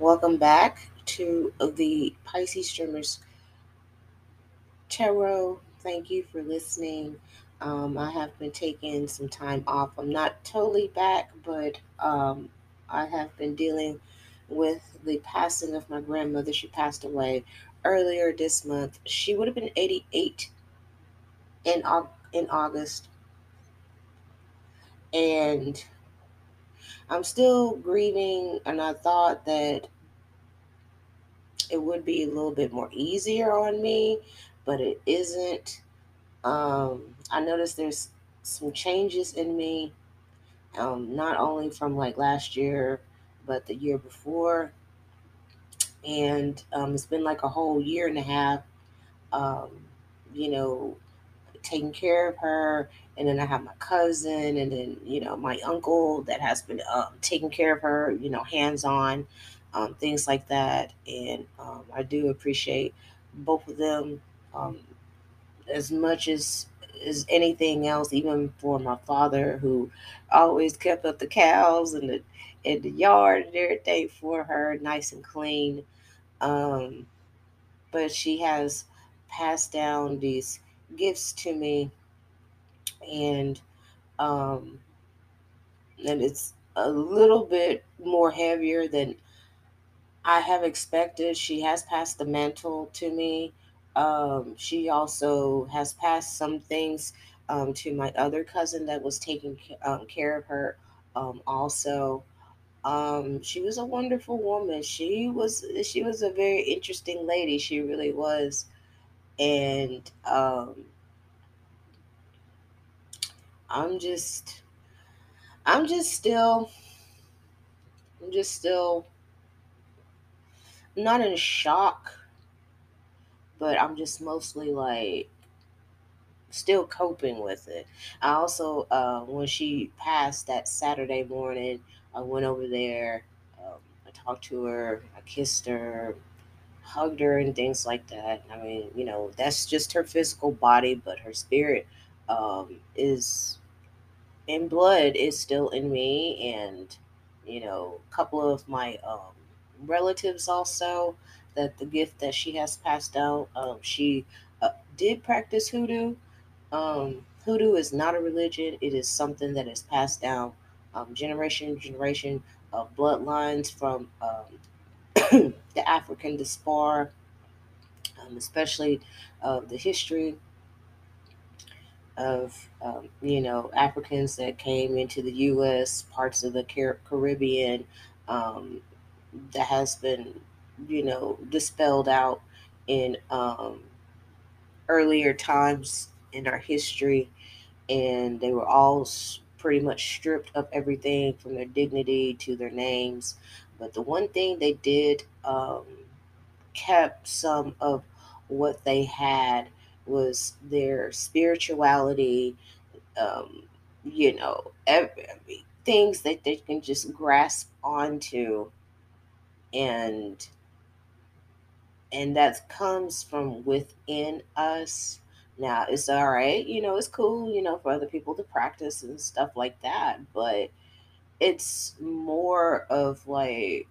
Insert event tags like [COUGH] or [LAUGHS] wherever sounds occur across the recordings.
Welcome back to the Pisces Dreamers Tarot. Thank you for listening. Um, I have been taking some time off. I'm not totally back, but um, I have been dealing with the passing of my grandmother. She passed away earlier this month. She would have been 88 in in August, and I'm still grieving. And I thought that it would be a little bit more easier on me, but it isn't. Um, I noticed there's some changes in me, um, not only from like last year, but the year before. And um, it's been like a whole year and a half, um, you know, taking care of her. And then I have my cousin, and then, you know, my uncle that has been um, taking care of her, you know, hands on um, things like that. And um, I do appreciate both of them um, as much as as anything else. Even for my father, who always kept up the cows and the in the yard and everything for her, nice and clean. Um, but she has passed down these gifts to me, and um, and it's a little bit more heavier than I have expected. She has passed the mantle to me. Um, she also has passed some things um, to my other cousin that was taking um, care of her. Um, also, um, she was a wonderful woman. She was she was a very interesting lady. She really was, and um, I'm just I'm just still I'm just still not in shock, but I'm just mostly like still coping with it. I also, uh, when she passed that Saturday morning, I went over there. Um, I talked to her. I kissed her, hugged her, and things like that. I mean, you know, that's just her physical body, but her spirit um, is in blood is still in me, and you know, a couple of my um, relatives also that the gift that she has passed down. Um, she uh, did practice hoodoo. Um, hoodoo is not a religion; it is something that is passed down um, generation to generation of bloodlines from um, [COUGHS] the African diaspora, um, especially uh, the history of um, you know Africans that came into the U.S. parts of the Car- Caribbean um, that has been you know dispelled out in um, earlier times in our history, and they were all pretty much stripped of everything from their dignity to their names. But the one thing they did um, kept some of what they had was their spirituality, um, you know, every, things that they can just grasp onto. And and that comes from within us. Now it's all right you know it's cool you know for other people to practice and stuff like that but it's more of like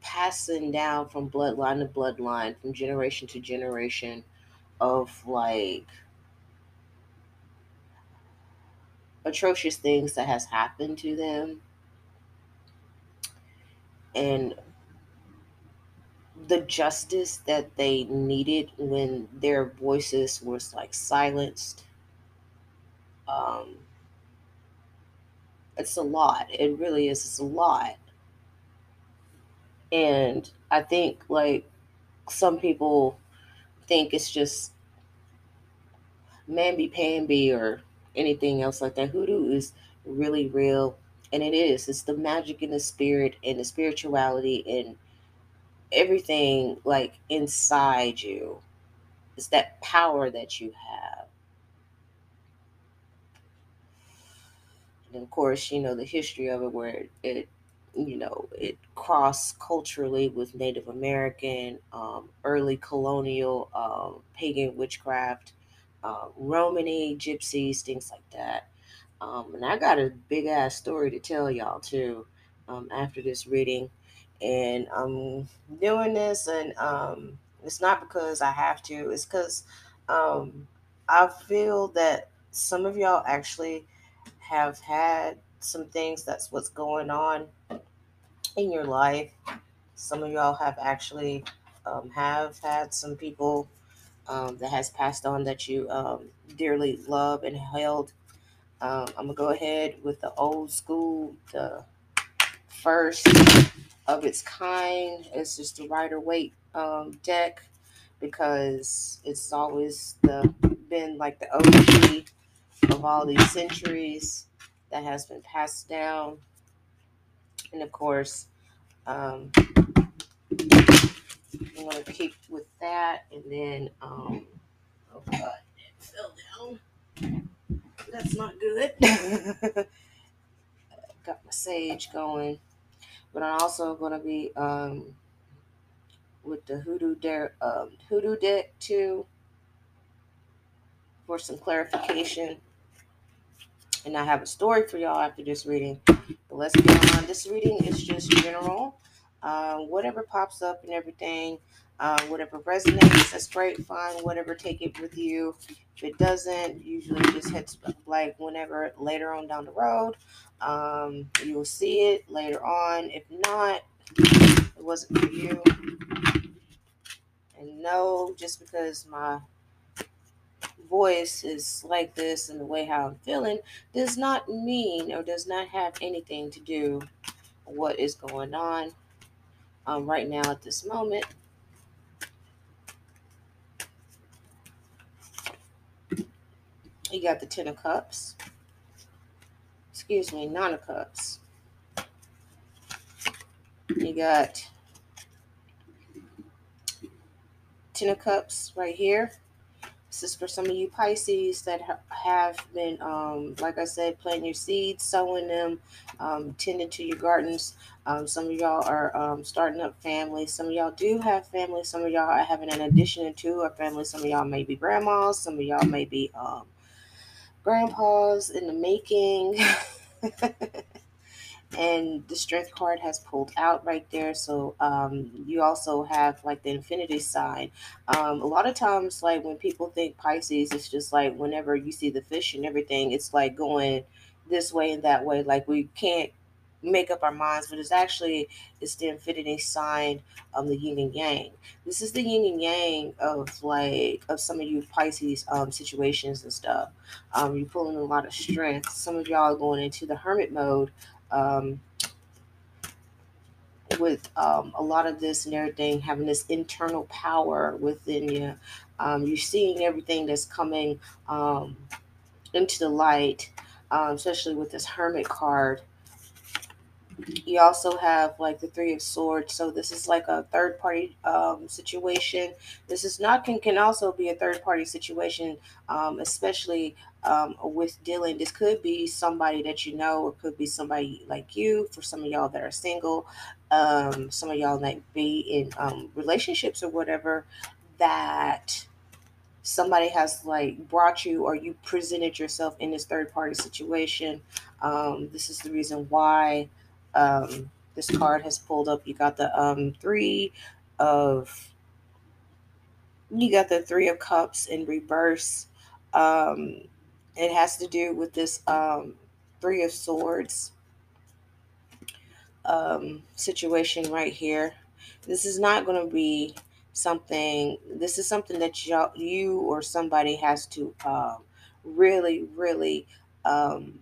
passing down from bloodline to bloodline from generation to generation of like atrocious things that has happened to them. And the justice that they needed when their voices was like silenced um it's a lot. It really is. It's a lot. And i think like some people think it's just mamby pamby or anything else like that hoodoo is really real and it is it's the magic and the spirit and the spirituality and everything like inside you. It's that power that you have. And of course, you know, the history of it where it, you know, it crossed culturally with Native American, um, early colonial, um, pagan witchcraft, uh, Romany, gypsies, things like that. Um, and I got a big ass story to tell y'all too. um, after this reading. And I'm doing this, and um, it's not because I have to, it's because um, I feel that some of y'all actually have had some things that's what's going on in your life. Some of y'all have actually um, have had some people um, that has passed on that you um, dearly love and held. Um, I'm gonna go ahead with the old school, the first of its kind. It's just the Rider Waite um, deck because it's always the been like the OG of all these centuries that has been passed down. And of course, um, I'm gonna keep with that, and then um, oh god, it fell down. That's not good. [LAUGHS] Got my sage going, but I'm also gonna be um with the hoodoo deck, um, hoodoo deck too, for some clarification. And I have a story for y'all after this reading. But let's get on. This reading is just general. Uh, whatever pops up and everything, uh, whatever resonates, that's great, fine. Whatever, take it with you. If it doesn't, usually just hits like whenever later on down the road. Um, you will see it later on. If not, it wasn't for you. And no, just because my voice is like this and the way how I'm feeling does not mean or does not have anything to do what is going on um, right now at this moment. You got the Ten of Cups. Excuse me, Nine of Cups. You got Ten of Cups right here. This is for some of you Pisces that ha- have been, um, like I said, planting your seeds, sowing them, um, tending to your gardens. Um, some of y'all are um, starting up families. Some of y'all do have families. Some of y'all are having an addition to a family. Some of y'all may be grandmas. Some of y'all may be um, grandpas in the making. [LAUGHS] and the strength card has pulled out right there so um, you also have like the infinity sign um, a lot of times like when people think pisces it's just like whenever you see the fish and everything it's like going this way and that way like we can't make up our minds but it's actually it's the infinity sign of the yin and yang this is the yin and yang of like of some of you pisces um, situations and stuff um, you're pulling a lot of strength some of y'all are going into the hermit mode um, with um, a lot of this and everything, having this internal power within you. Um, you're seeing everything that's coming um, into the light, um, especially with this Hermit card. You also have like the Three of Swords, so this is like a third party um, situation. This is not can can also be a third party situation, um, especially um, with dealing. This could be somebody that you know, or could be somebody like you. For some of y'all that are single, um, some of y'all might be in um, relationships or whatever that somebody has like brought you or you presented yourself in this third party situation. Um, this is the reason why um, this card has pulled up. You got the um, three of you got the three of cups in reverse. Um, it has to do with this um, three of swords um, situation right here. This is not going to be something. This is something that y'all, you or somebody has to um, really, really um,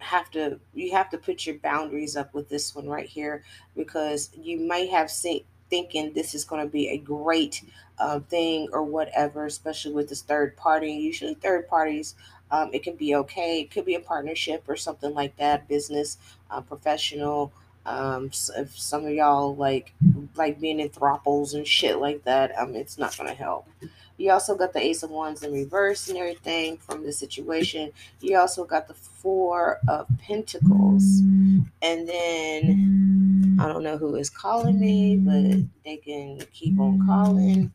have to you have to put your boundaries up with this one right here because you might have seen thinking this is going to be a great uh, thing or whatever especially with this third party. Usually third parties um, it can be okay. It could be a partnership or something like that business uh, professional um, so if some of y'all like like being in throuples and shit like that um, it's not going to help you also got the Ace of Wands in reverse and everything from the situation. You also got the Four of Pentacles. And then I don't know who is calling me, but they can keep on calling.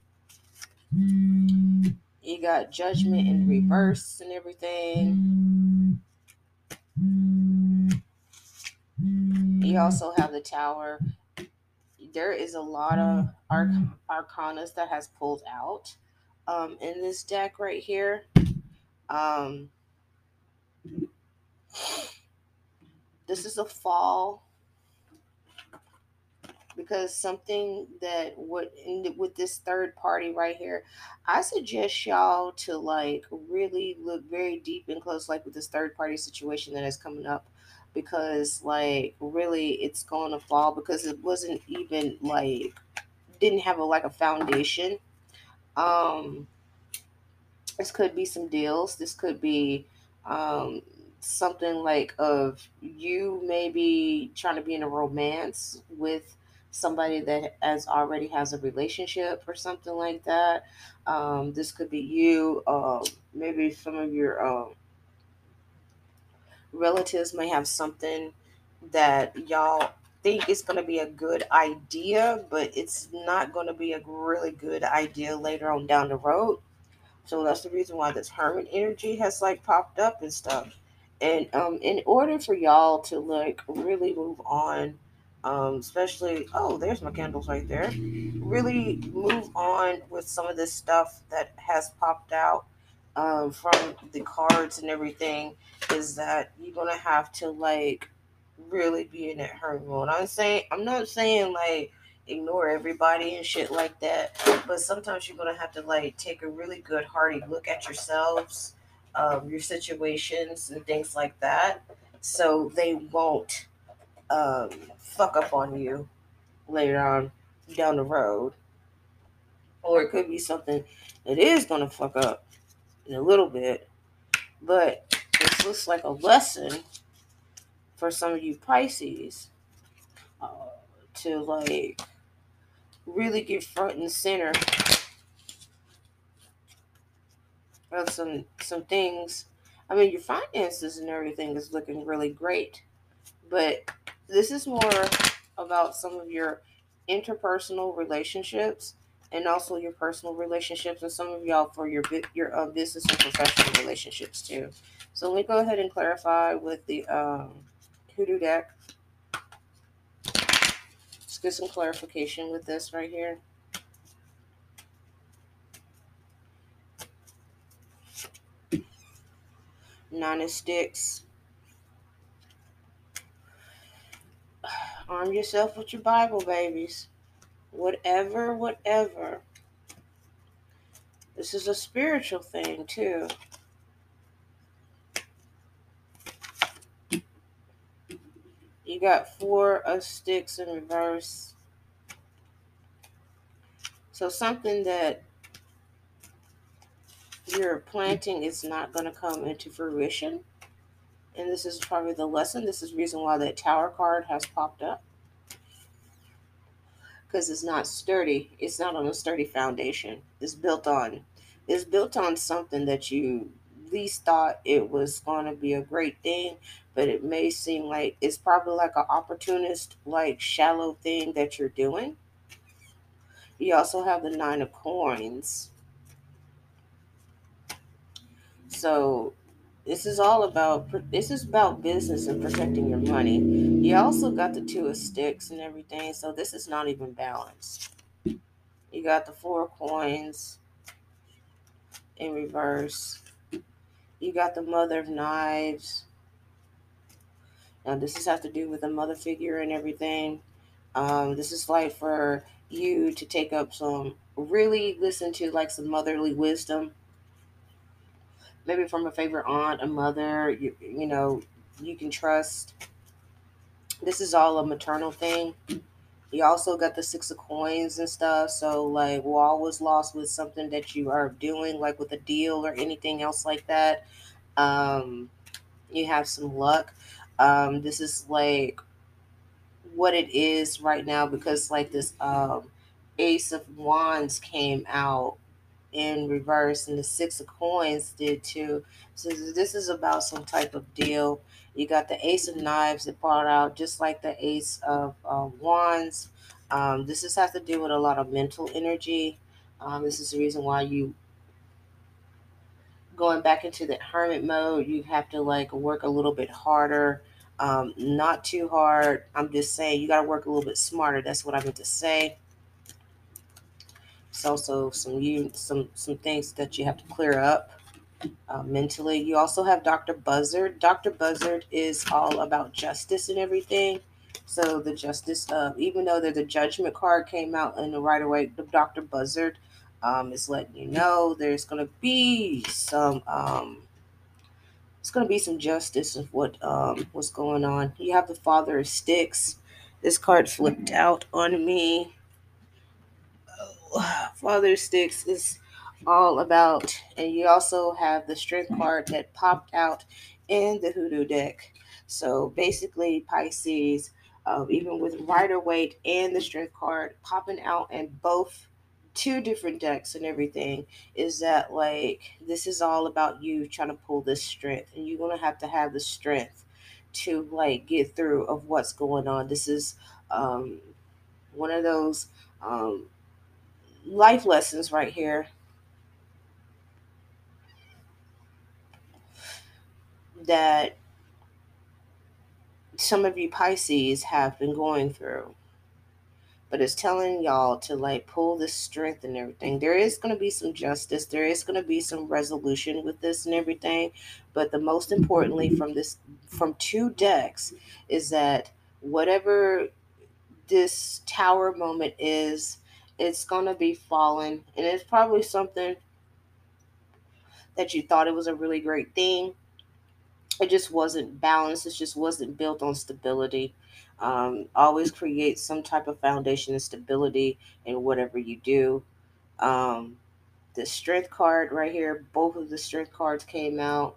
You got Judgment in reverse and everything. You also have the tower. There is a lot of arc- arcanas that has pulled out um, in this deck right here. Um, this is a fall because something that would with this third party right here i suggest y'all to like really look very deep and close like with this third party situation that is coming up because like really it's going to fall because it wasn't even like didn't have a like a foundation um this could be some deals this could be um something like of you maybe trying to be in a romance with somebody that has already has a relationship or something like that. Um, this could be you. Um, maybe some of your um, relatives may have something that y'all think it's going to be a good idea, but it's not going to be a really good idea later on down the road. So that's the reason why this hermit energy has like popped up and stuff. And um, in order for y'all to like really move on um, especially oh there's my candles right there really move on with some of this stuff that has popped out um, from the cards and everything is that you're gonna have to like really be in that hurt mode i'm saying i'm not saying like ignore everybody and shit like that but sometimes you're gonna have to like take a really good hearty look at yourselves um, your situations and things like that so they won't um, fuck up on you later on down the road. Or it could be something that is to fuck up in a little bit. But this looks like a lesson for some of you Pisces uh, to like really get front and center of some some things. I mean, your finances and everything is looking really great, but this is more about some of your interpersonal relationships and also your personal relationships and some of y'all for your your uh, business and professional relationships too. So let me go ahead and clarify with the um, hoodoo deck. Just get some clarification with this right here. Nine of sticks. [SIGHS] Arm yourself with your Bible, babies. Whatever, whatever. This is a spiritual thing, too. You got four of sticks in reverse. So something that you're planting is not going to come into fruition and this is probably the lesson. This is the reason why that tower card has popped up. Because it's not sturdy. It's not on a sturdy foundation. It's built on it's built on something that you least thought it was going to be a great thing, but it may seem like it's probably like an opportunist, like shallow thing that you're doing. You also have the nine of coins. So this is all about this is about business and protecting your money. You also got the two of sticks and everything, so this is not even balanced. You got the four coins in reverse. You got the mother of knives. Now this is have to do with the mother figure and everything. Um, this is like for you to take up some really listen to like some motherly wisdom maybe from a favorite aunt, a mother, you, you know, you can trust. This is all a maternal thing. You also got the six of coins and stuff. So like wall was lost with something that you are doing, like with a deal or anything else like that. Um, you have some luck. Um, this is like what it is right now because like this um ace of wands came out in reverse, and the six of coins did too. So this is about some type of deal. You got the ace of knives that brought out, just like the ace of uh, wands. Um, this is has to do with a lot of mental energy. Um, this is the reason why you going back into the hermit mode. You have to like work a little bit harder Um, not too hard. I'm just saying you got to work a little bit smarter. That's what I meant to say. It's also some you some some things that you have to clear up uh, mentally. You also have Dr. Buzzard. Dr. Buzzard is all about justice and everything. So the justice, uh, even though the, judgment card came out in the right away, the Dr. Buzzard um, is letting you know there's going to be some um, it's going to be some justice of what um, what's going on. You have the Father of Sticks. This card flipped out on me. [SIGHS] Father of Sticks is all about, and you also have the Strength card that popped out in the Hoodoo deck. So basically, Pisces, uh, even with Rider Waite and the Strength card popping out in both two different decks and everything, is that like this is all about you trying to pull this strength, and you're gonna have to have the strength to like get through of what's going on. This is um, one of those um, life lessons right here that some of you Pisces have been going through. But it's telling y'all to like pull the strength and everything. There is going to be some justice. There is going to be some resolution with this and everything. But the most importantly from this from two decks is that whatever this tower moment is, it's going to be fallen. And it's probably something that you thought it was a really great thing it just wasn't balanced. It just wasn't built on stability. Um, always create some type of foundation and stability in whatever you do. Um, the strength card right here, both of the strength cards came out.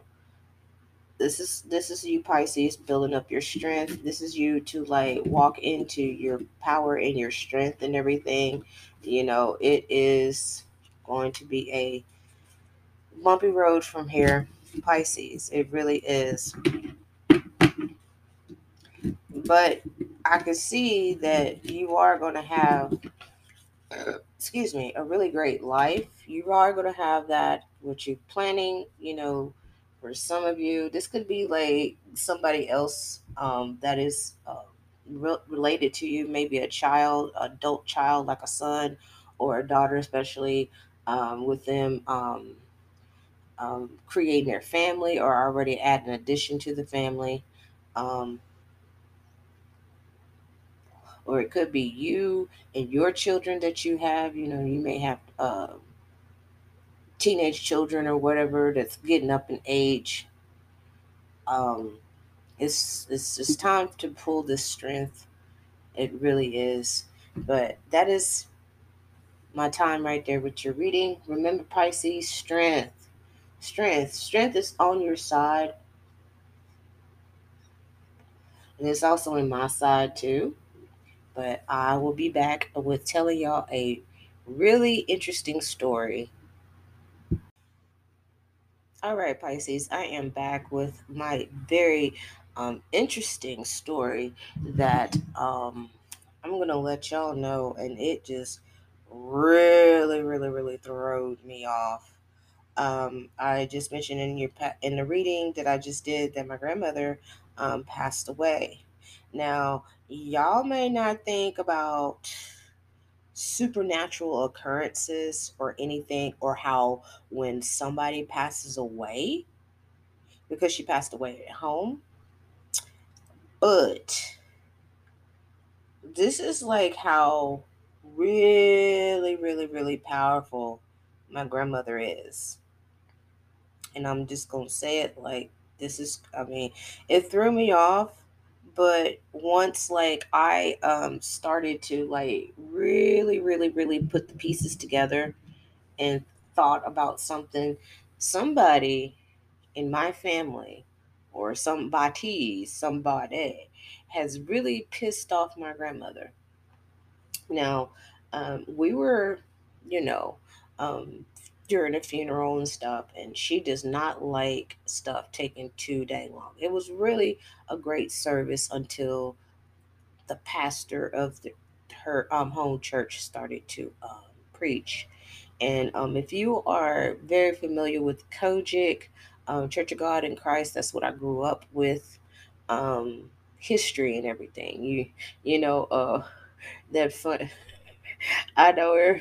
This is this is you Pisces building up your strength. This is you to like walk into your power and your strength and everything. You know, it is going to be a bumpy road from here Pisces. It really is. But I can see that you are going to have, excuse me, a really great life. You are going to have that, what you're planning, you know, for some of you. This could be like somebody else um, that is uh, re- related to you, maybe a child, adult child, like a son or a daughter, especially um, with them. Um, um, creating their family or already add an addition to the family. Um, or it could be you and your children that you have. You know, you may have uh, teenage children or whatever that's getting up in age. Um, it's it's just time to pull this strength. It really is. But that is my time right there with your reading. Remember, Pisces, strength strength. Strength is on your side. And it's also in my side too. But I will be back with telling y'all a really interesting story. All right, Pisces, I am back with my very um, interesting story that um, I'm going to let y'all know. And it just really, really, really throwed me off um, I just mentioned in your in the reading that I just did that my grandmother um, passed away. Now, y'all may not think about supernatural occurrences or anything, or how when somebody passes away, because she passed away at home. But this is like how really, really, really powerful my grandmother is and I'm just gonna say it like this is I mean, it threw me off, but once like I um started to like really, really, really put the pieces together and thought about something, somebody in my family or somebody, somebody has really pissed off my grandmother. Now, um, we were, you know, um, during the funeral and stuff, and she does not like stuff taking too dang long. It was really a great service until the pastor of the, her um, home church started to um, preach. And um, if you are very familiar with COGIC, um, Church of God in Christ, that's what I grew up with. um, history and everything. You you know uh, that fun. [LAUGHS] I know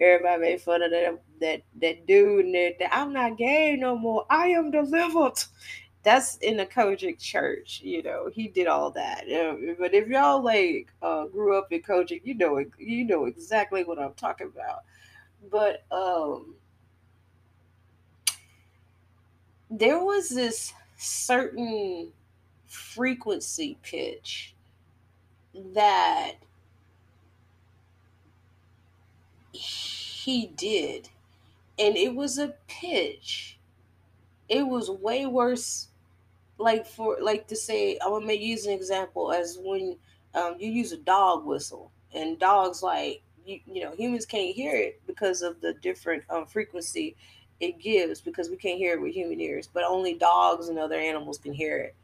everybody made fun of that that that dude and that, that I'm not gay no more. I am delivered. That's in the COGIC church, you know. He did all that. Uh, but if y'all like uh, grew up in COGIC, you know you know exactly what I'm talking about. But um there was this certain frequency pitch that he did and it was a pitch. It was way worse like for like to say i'm gonna use an example as when um, you use a dog whistle and dogs like you, you know humans can't hear it because of the different um, frequency it gives because we can't hear it with human ears but only dogs and other animals can hear it.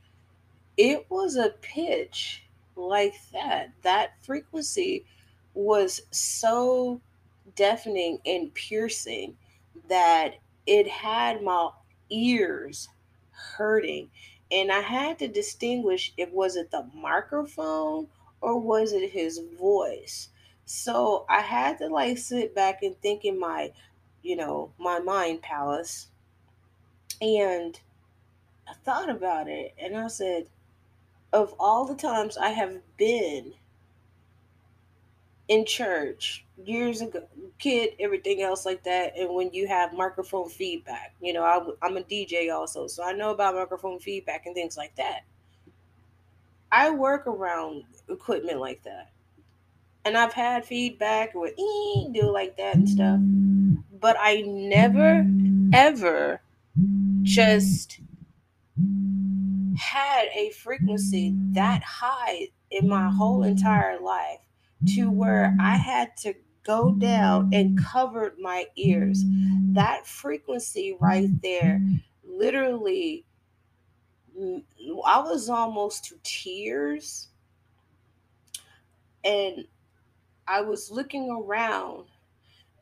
It was a pitch like that. That frequency was so deafening and piercing that it had my ears hurting. And i had to distinguish if was it the microphone or was it his voice? So i had to like sit back and think in my you know my mind palace. And i thought about it and i said of all the times i have been in church years ago, kid, everything else like that. And when you have microphone feedback, you know, I, am a DJ also, so I know about microphone feedback and things like that. I work around equipment like that. And I've had feedback with do like that and stuff. But I never, ever just had a frequency that high in my whole entire life to where I had to go down and covered my ears. That frequency right there, literally, I was almost to tears. And I was looking around,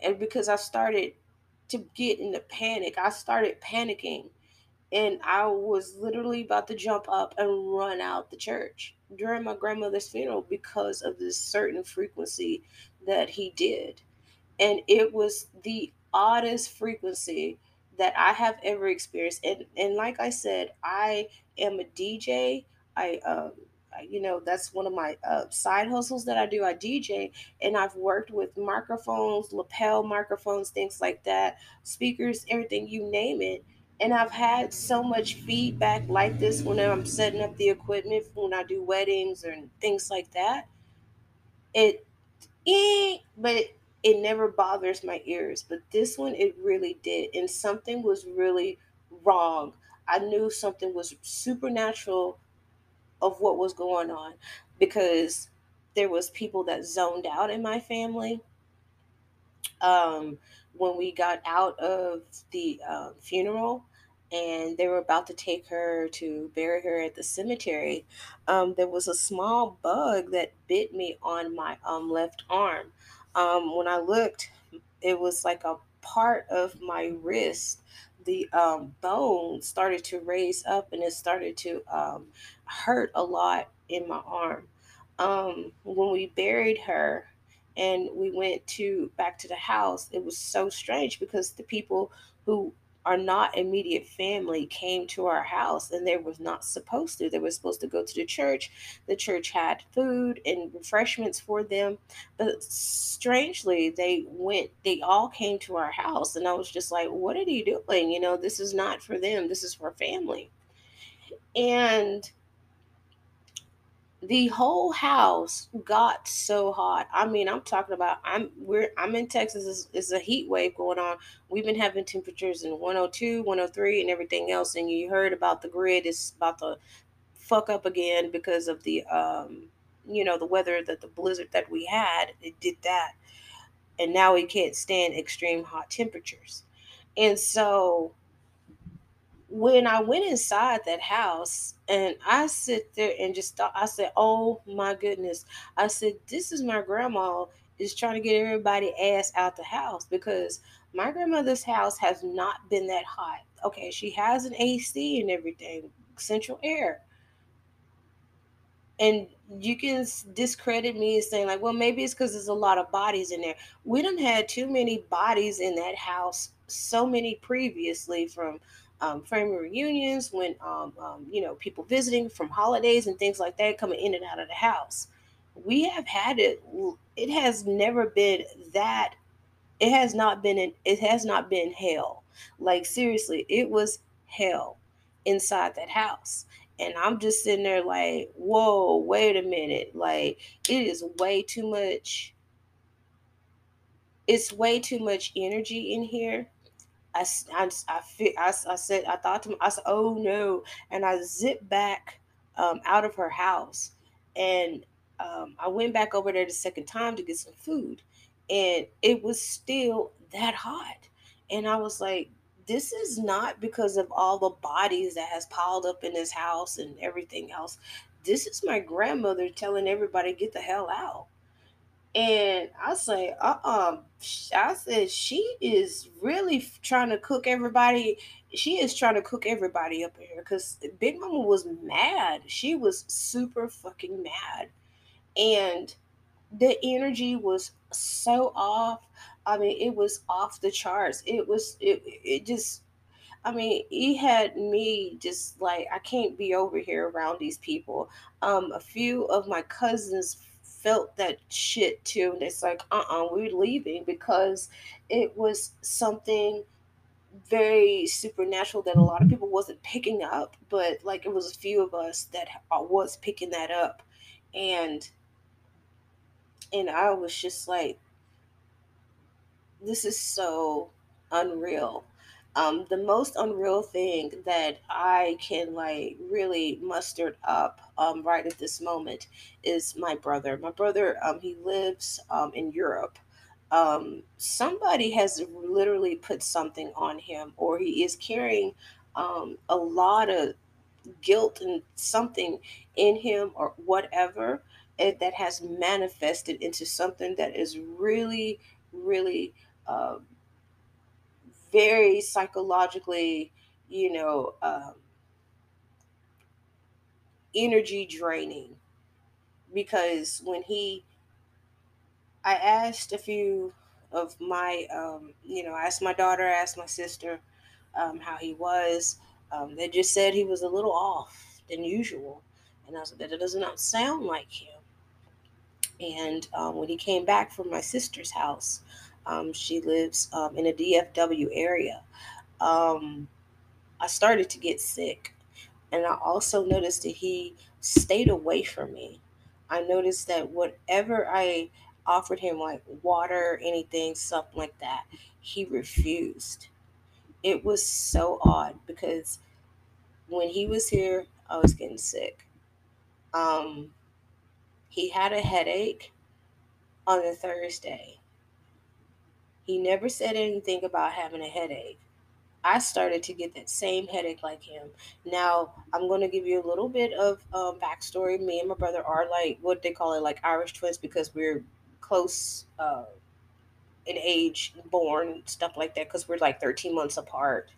and because I started to get in into panic, I started panicking and I was literally about to jump up and run out the church during my grandmother's funeral because of this certain frequency that he did. And it was the oddest frequency that I have ever experienced. And and like I said, I am a DJ. I um you know that's one of my uh, side hustles that i do i dj and i've worked with microphones lapel microphones things like that speakers everything you name it and I've had so much feedback like this when I'm setting up the equipment when I do weddings and things like that. It, eh, but it, it never bothers my ears. But this one, it really did. And something was really wrong. I knew something was supernatural of what was going on because there was people that zoned out in my family. Um, when we got out of the uh, funeral, and they were about to take her to bury her at the cemetery, um, there was a small bug that bit me on my um, left arm. Um, when I looked, it was like a part of my wrist. The um, bone started to raise up and it started to um, hurt a lot in my arm. Um, when we buried her, and we went to back to the house it was so strange because the people who are not immediate family came to our house and they was not supposed to. They were supposed to go to the church. The church had food and refreshments for them. But strangely they went they all came to our house and i was just like what are you doing? You know this is not for them. This is for family. And the whole house got so hot. I mean, I'm talking about I'm we're I'm in Texas. It's, it's, a heat wave going on. We've been having temperatures in 102, 103, and everything else. And you heard about the grid is about to fuck up again because of the um you know the weather that the blizzard that we had. It did that, and now we can't stand extreme hot temperatures. And so when I went inside that house and I sit there and just thought, I said, oh my goodness. I said, this is my grandma is trying to get everybody ass out the house because my grandmother's house has not been that hot. Okay, she has an AC and everything, central air. and you can discredit me saying like, well, maybe it's because there's a lot of bodies in there. We don't had too many bodies in that house. So many previously from um, family reunions, when um, um, you know people visiting from holidays and things like that coming in and out of the house. We have had it. It has never been that. It has not been. An, it has not been hell. Like seriously, it was hell inside that house and I'm just sitting there like, whoa, wait a minute. Like, it is way too much. It's way too much energy in here. I, I, I, I, I said, I thought to myself, I said, oh no. And I zipped back um, out of her house. And um, I went back over there the second time to get some food. And it was still that hot. And I was like, this is not because of all the bodies that has piled up in this house and everything else. This is my grandmother telling everybody get the hell out. And I say, uh uh I said, she is really trying to cook everybody. She is trying to cook everybody up in here because Big Mama was mad. She was super fucking mad. And the energy was so off. I mean, it was off the charts. It was it it just I mean, he had me just like I can't be over here around these people. Um, a few of my cousins felt that shit too, and it's like, uh, uh-uh, uh, we are leaving because it was something very supernatural that a lot of people wasn't picking up, but like it was a few of us that was picking that up, and and I was just like, this is so unreal. Um, the most unreal thing that I can like really muster up um, right at this moment is my brother. My brother, um, he lives um, in Europe. Um, somebody has literally put something on him, or he is carrying um, a lot of guilt and something in him, or whatever it, that has manifested into something that is really, really uh, very psychologically, you know, um, energy draining. Because when he, I asked a few of my, um, you know, I asked my daughter, I asked my sister um, how he was. Um, they just said he was a little off than usual. And I was like, that does not sound like him. And um, when he came back from my sister's house, um, she lives um, in a DFW area. Um, I started to get sick. And I also noticed that he stayed away from me. I noticed that whatever I offered him, like water, anything, something like that, he refused. It was so odd because when he was here, I was getting sick. Um, he had a headache on a Thursday. He never said anything about having a headache. I started to get that same headache like him. Now, I'm going to give you a little bit of um, backstory. Me and my brother are like what they call it, like Irish twins, because we're close uh, in age, born, stuff like that, because we're like 13 months apart.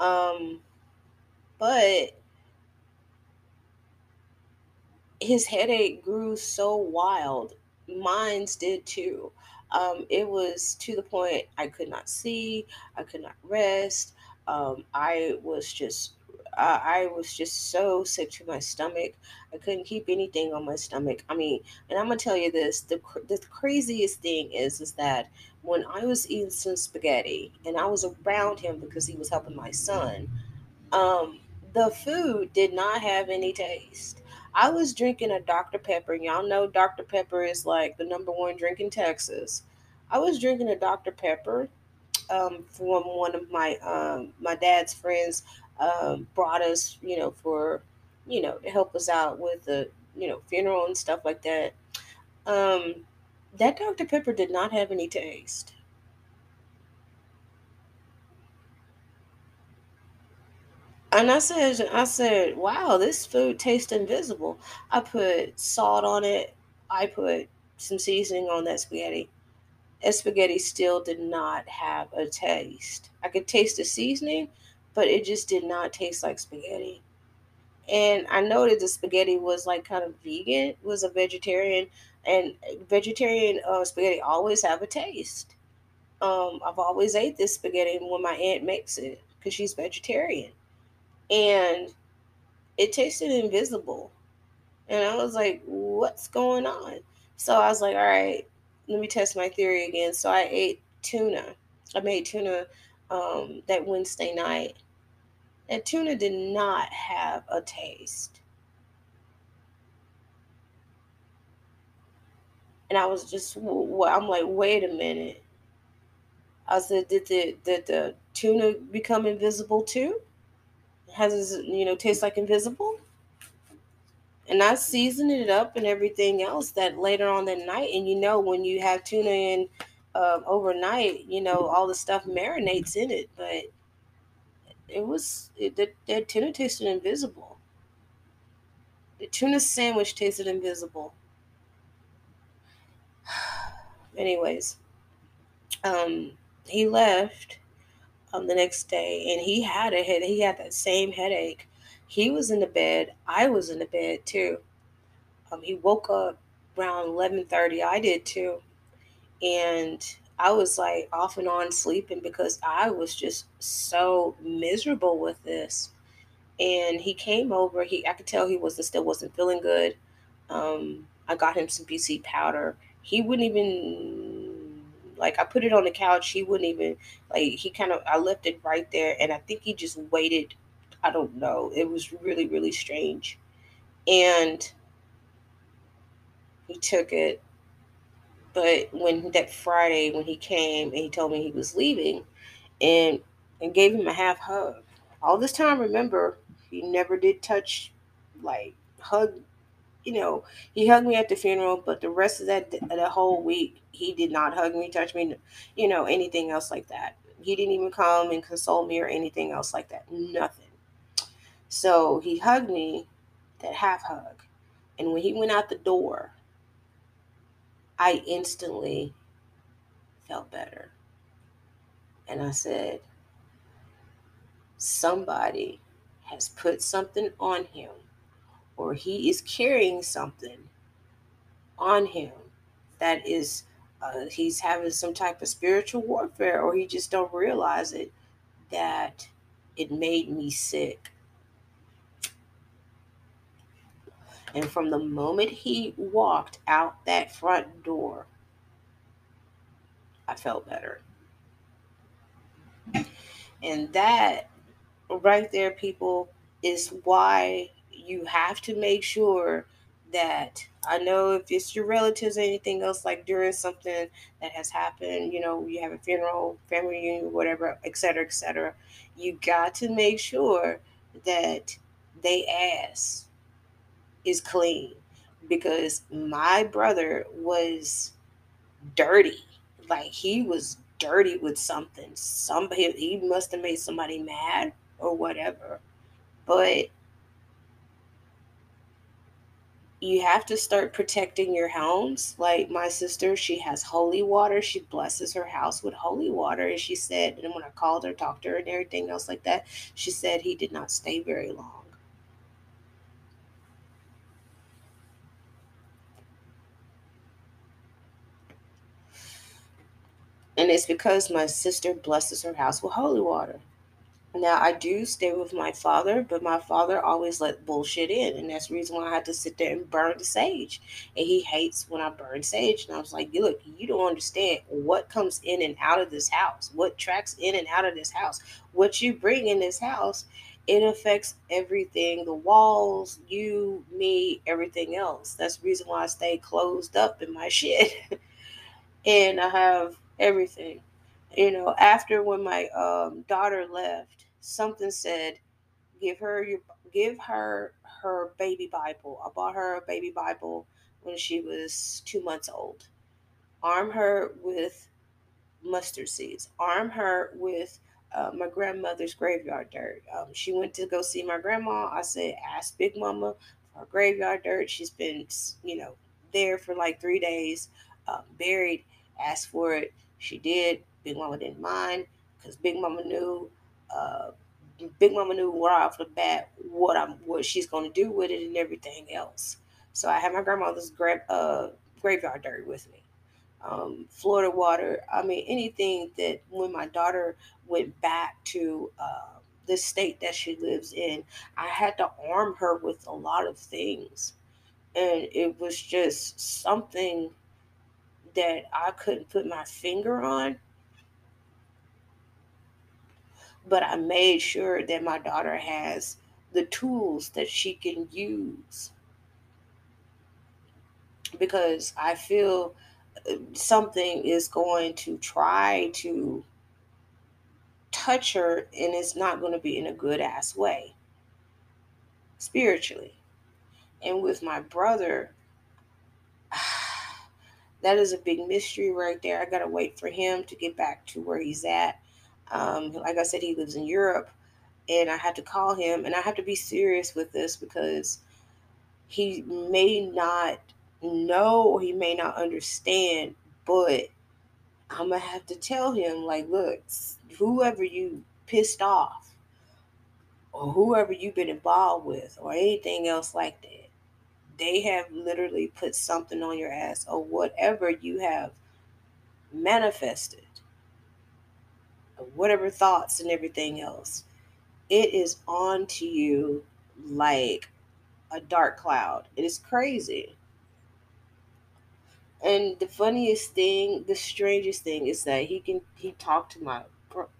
Um, but his headache grew so wild. Mine's did too. Um, it was to the point I could not see, I could not rest. Um, I was just, I, was just so sick to my stomach. I couldn't keep anything on my stomach. I mean, and I'm gonna tell you this: the the craziest thing is, is that when I was eating some spaghetti and I was around him because he was helping my son, um, the food did not have any taste. I was drinking a Dr. Pepper, y'all know Dr. Pepper is like the number one drink in Texas. I was drinking a Dr. Pepper um, from one of my um, my dad's friends um, brought us, you know, for you know to help us out with the you know funeral and stuff like that. Um, that Dr. Pepper did not have any taste. And I said, I said, wow, this food tastes invisible. I put salt on it. I put some seasoning on that spaghetti. And spaghetti still did not have a taste. I could taste the seasoning, but it just did not taste like spaghetti. and I noted the spaghetti was like kind of vegan, was a vegetarian, and vegetarian uh, spaghetti always have a taste. Um, I've always ate this spaghetti when my aunt makes it because she's vegetarian, and it tasted invisible, and I was like, "What's going on?" So I was like, "All right, let me test my theory again." So I ate tuna. I made tuna um, that Wednesday night, and tuna did not have a taste. And I was just, I'm like, wait a minute. I said, did the did the tuna become invisible too? Has you know, taste like invisible? And I seasoned it up and everything else that later on that night. And you know, when you have tuna in um, overnight, you know, all the stuff marinates in it. But it was it, the tuna tasted invisible. The tuna sandwich tasted invisible. [SIGHS] Anyways, um, he left um, the next day, and he had a head. He had that same headache. He was in the bed. I was in the bed too. Um, he woke up around eleven thirty. I did too, and I was like off and on sleeping because I was just so miserable with this. And he came over. He I could tell he was still wasn't feeling good. Um, I got him some BC powder. He wouldn't even like I put it on the couch. He wouldn't even like he kind of I left it right there, and I think he just waited. I don't know. It was really really strange, and he took it but when that Friday, when he came and he told me he was leaving, and and gave him a half hug. All this time, remember, he never did touch, like hug. You know, he hugged me at the funeral, but the rest of that the whole week, he did not hug me, touch me, you know, anything else like that. He didn't even come and console me or anything else like that. Nothing. So he hugged me, that half hug, and when he went out the door, I instantly felt better. And I said, somebody has put something on him, or he is carrying something on him that is, uh, he's having some type of spiritual warfare, or he just don't realize it, that it made me sick. And from the moment he walked out that front door, I felt better. And that right there, people, is why you have to make sure that I know if it's your relatives or anything else, like during something that has happened, you know, you have a funeral, family reunion, whatever, et cetera, et cetera, you got to make sure that they ask is clean because my brother was dirty. Like he was dirty with something. Somebody he must have made somebody mad or whatever. But you have to start protecting your homes. Like my sister, she has holy water. She blesses her house with holy water. And she said, and when I called her, talked to her, and everything else like that, she said he did not stay very long. And it's because my sister blesses her house with holy water. Now, I do stay with my father, but my father always let bullshit in. And that's the reason why I had to sit there and burn the sage. And he hates when I burn sage. And I was like, look, you don't understand what comes in and out of this house, what tracks in and out of this house, what you bring in this house. It affects everything the walls, you, me, everything else. That's the reason why I stay closed up in my [LAUGHS] shit. and I have everything. You know, after when my um, daughter left, something said, "Give her your, give her her baby Bible." I bought her a baby Bible when she was two months old. Arm her with mustard seeds. Arm her with uh, my grandmother's graveyard dirt. Um, she went to go see my grandma. I said, ask Big Mama for graveyard dirt. She's been, you know, there for like three days, um, buried. Asked for it. She did. Big Mama didn't mind because Big Mama knew uh, Big Mama knew right off the bat what I'm what she's gonna do with it and everything else. So I had my grandmother's gra- uh, graveyard dirt with me. Um, Florida water. I mean, anything that when my daughter went back to uh, the state that she lives in, I had to arm her with a lot of things. And it was just something that I couldn't put my finger on. But I made sure that my daughter has the tools that she can use because I feel uh, something is going to try to touch her and it's not going to be in a good ass way spiritually. And with my brother, [SIGHS] that is a big mystery right there. I got to wait for him to get back to where he's at. Um, like I said, he lives in Europe, and I had to call him, and I have to be serious with this because he may not know or he may not understand, but I'm gonna have to tell him, like, look, whoever you pissed off, or whoever you've been involved with, or anything else like that they have literally put something on your ass or whatever you have manifested, whatever thoughts and everything else, it is on to you like a dark cloud. It is crazy. And the funniest thing, the strangest thing is that he can he talked to my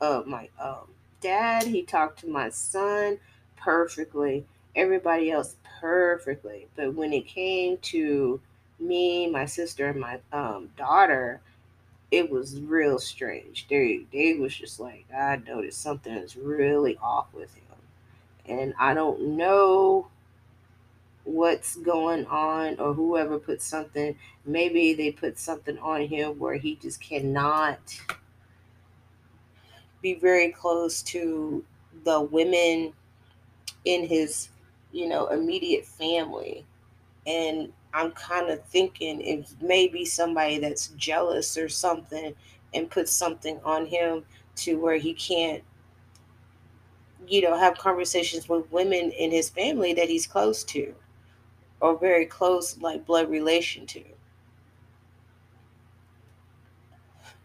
uh my um dad, he talked to my son perfectly, everybody else perfectly. But when it came to me, my sister, and my um daughter, it was real strange. They they was just like I noticed something is really off with him, and I don't know what's going on or whoever put something. Maybe they put something on him where he just cannot be very close to the women in his you know immediate family and I'm kind of thinking it may be somebody that's jealous or something and put something on him to where he can't, you know, have conversations with women in his family that he's close to or very close, like blood relation to.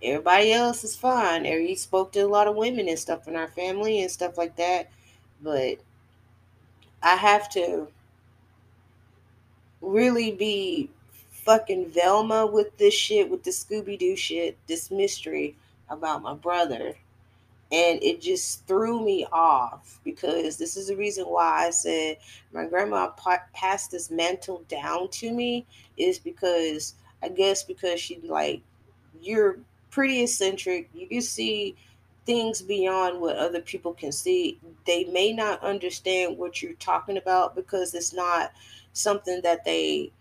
Everybody else is fine. He spoke to a lot of women and stuff in our family and stuff like that. But I have to really be fucking Velma with this shit, with the Scooby Doo shit, this mystery about my brother. And it just threw me off because this is the reason why I said my grandma passed this mantle down to me is because I guess because she like you're pretty eccentric. You can see things beyond what other people can see. They may not understand what you're talking about because it's not something that they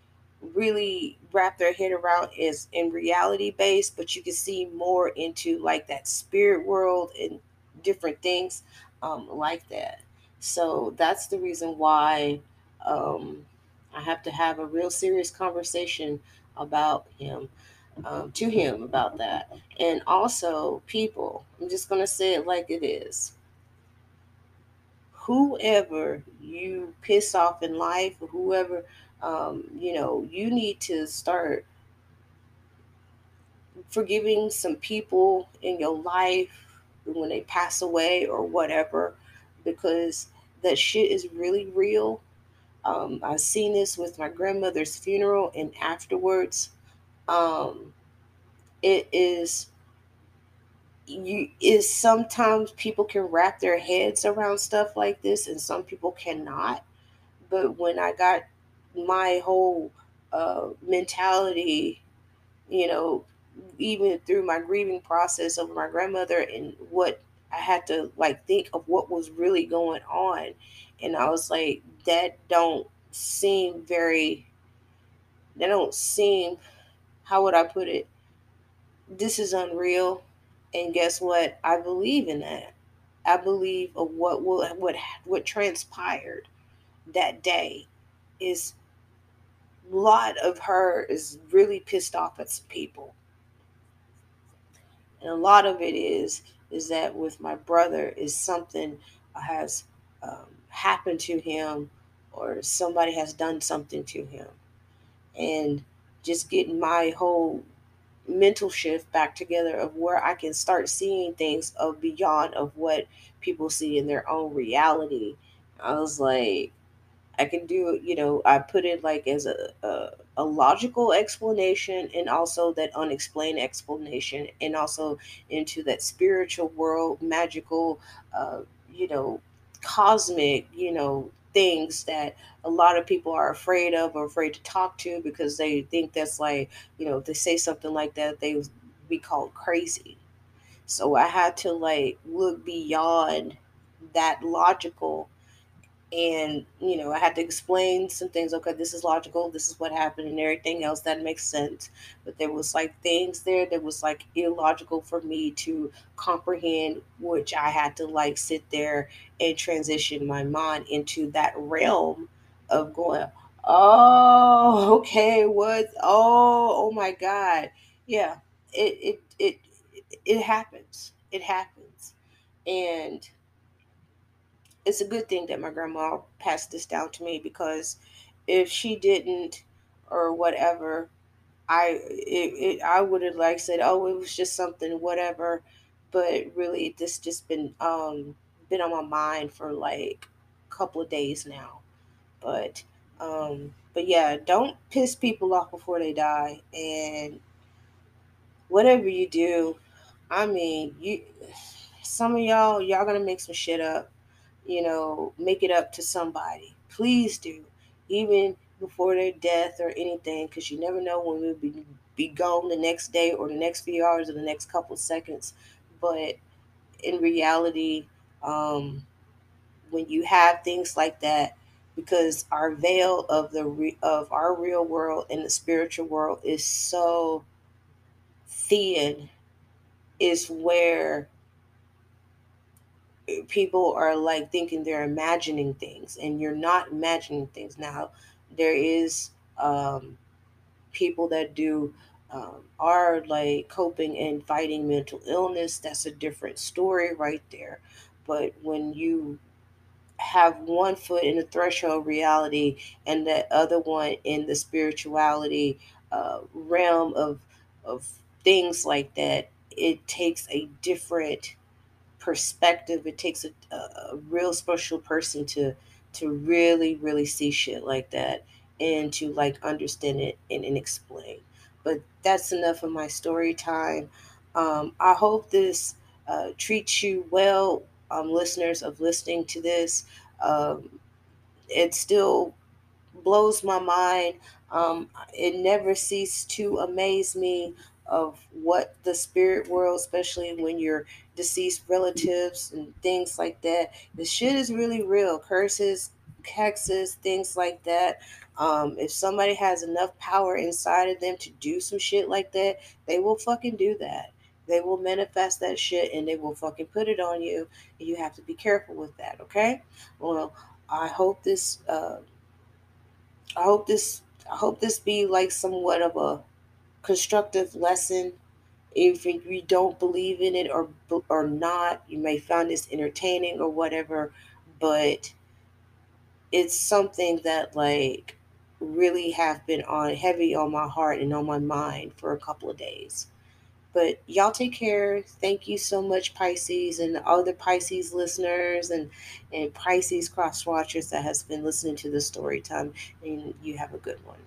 really wrap their head around is in reality based, but you can see more into like that spirit world and different things um, like that. So that's the reason why um, I have to have a real serious conversation about him, um, to him about that. And also, people, I'm just going to say it like it is whoever you piss off in life, whoever, um, you know, you need to start forgiving some people in your life when they pass away or whatever, because that shit is really real. Um, I've seen this with my grandmother's funeral, and afterwards, um, it is you is sometimes people can wrap their heads around stuff like this and some people cannot. But when i got my whole uh, mentality you know even through my grieving process of my grandmother and what i had to like think of what was really going on and i was like that don't seem very that don't seem how would i put it? This is unreal and guess what? I believe in that. I believe of what will what what transpired that day is a lot of her is really pissed off at some people. And a lot of it is is that with my brother is something has um, happened to him or somebody has done something to him. And just getting my whole mental shift back together of where I can start seeing things of beyond of what people see in their own reality. I was like, I can do, you know, I put it like as a, a, a logical explanation and also that unexplained explanation and also into that spiritual world, magical, uh, you know, cosmic, you know, things that a lot of people are afraid of or afraid to talk to because they think that's like, you know, if they say something like that, they would be called crazy. So I had to like look beyond that logical and you know i had to explain some things okay this is logical this is what happened and everything else that makes sense. But there was like things there that was like illogical for me to comprehend which i had to like sit there and transition my mind into that realm of going oh okay what oh oh my god. Yeah it it it it happens. It happens. And it's a good thing that my grandma passed this down to me because if she didn't or whatever, I it, it I would have like said, oh, it was just something, whatever. But really, this just been um been on my mind for like a couple of days now. But um, but yeah, don't piss people off before they die, and whatever you do, I mean, you some of y'all y'all gonna make some shit up you know, make it up to somebody. Please do, even before their death or anything, because you never know when we'll be, be gone the next day or the next few hours or the next couple seconds. But in reality, um, when you have things like that, because our veil of the re- of our real world and the spiritual world is so thin, is where people are like thinking they're imagining things and you're not imagining things. Now there is um, people that do um, are like coping and fighting mental illness. That's a different story right there. But when you have one foot in the threshold reality and the other one in the spirituality uh, realm of of things like that it takes a different perspective. It takes a, a, real special person to to really really see shit like that and to like understand it and, and explain. But that's enough of my story time. Um, I hope this uh, treats you well, um, listeners of listening to this. Um, it still blows my mind. Um, it never ceased to amaze me of what the spirit world, especially when you're deceased relatives and things like that, the shit is really real. Curses, hexes, things like that. Um, if somebody has enough power inside of them to do some shit like that, they will fucking do that. They will manifest that shit and they will fucking put it on you. And you have to be careful with that, okay? Well, I hope this uh, I hope this I hope this be like somewhat of a constructive lesson. If you don't believe in it or or not, you may find this entertaining or whatever, but it's something that like really have been on heavy on my heart and on my mind for a couple of days. But y'all take care. Thank you so much, Pisces, and all the Pisces listeners and, and Pisces cross watchers that has been listening to the story time. And you have a good one.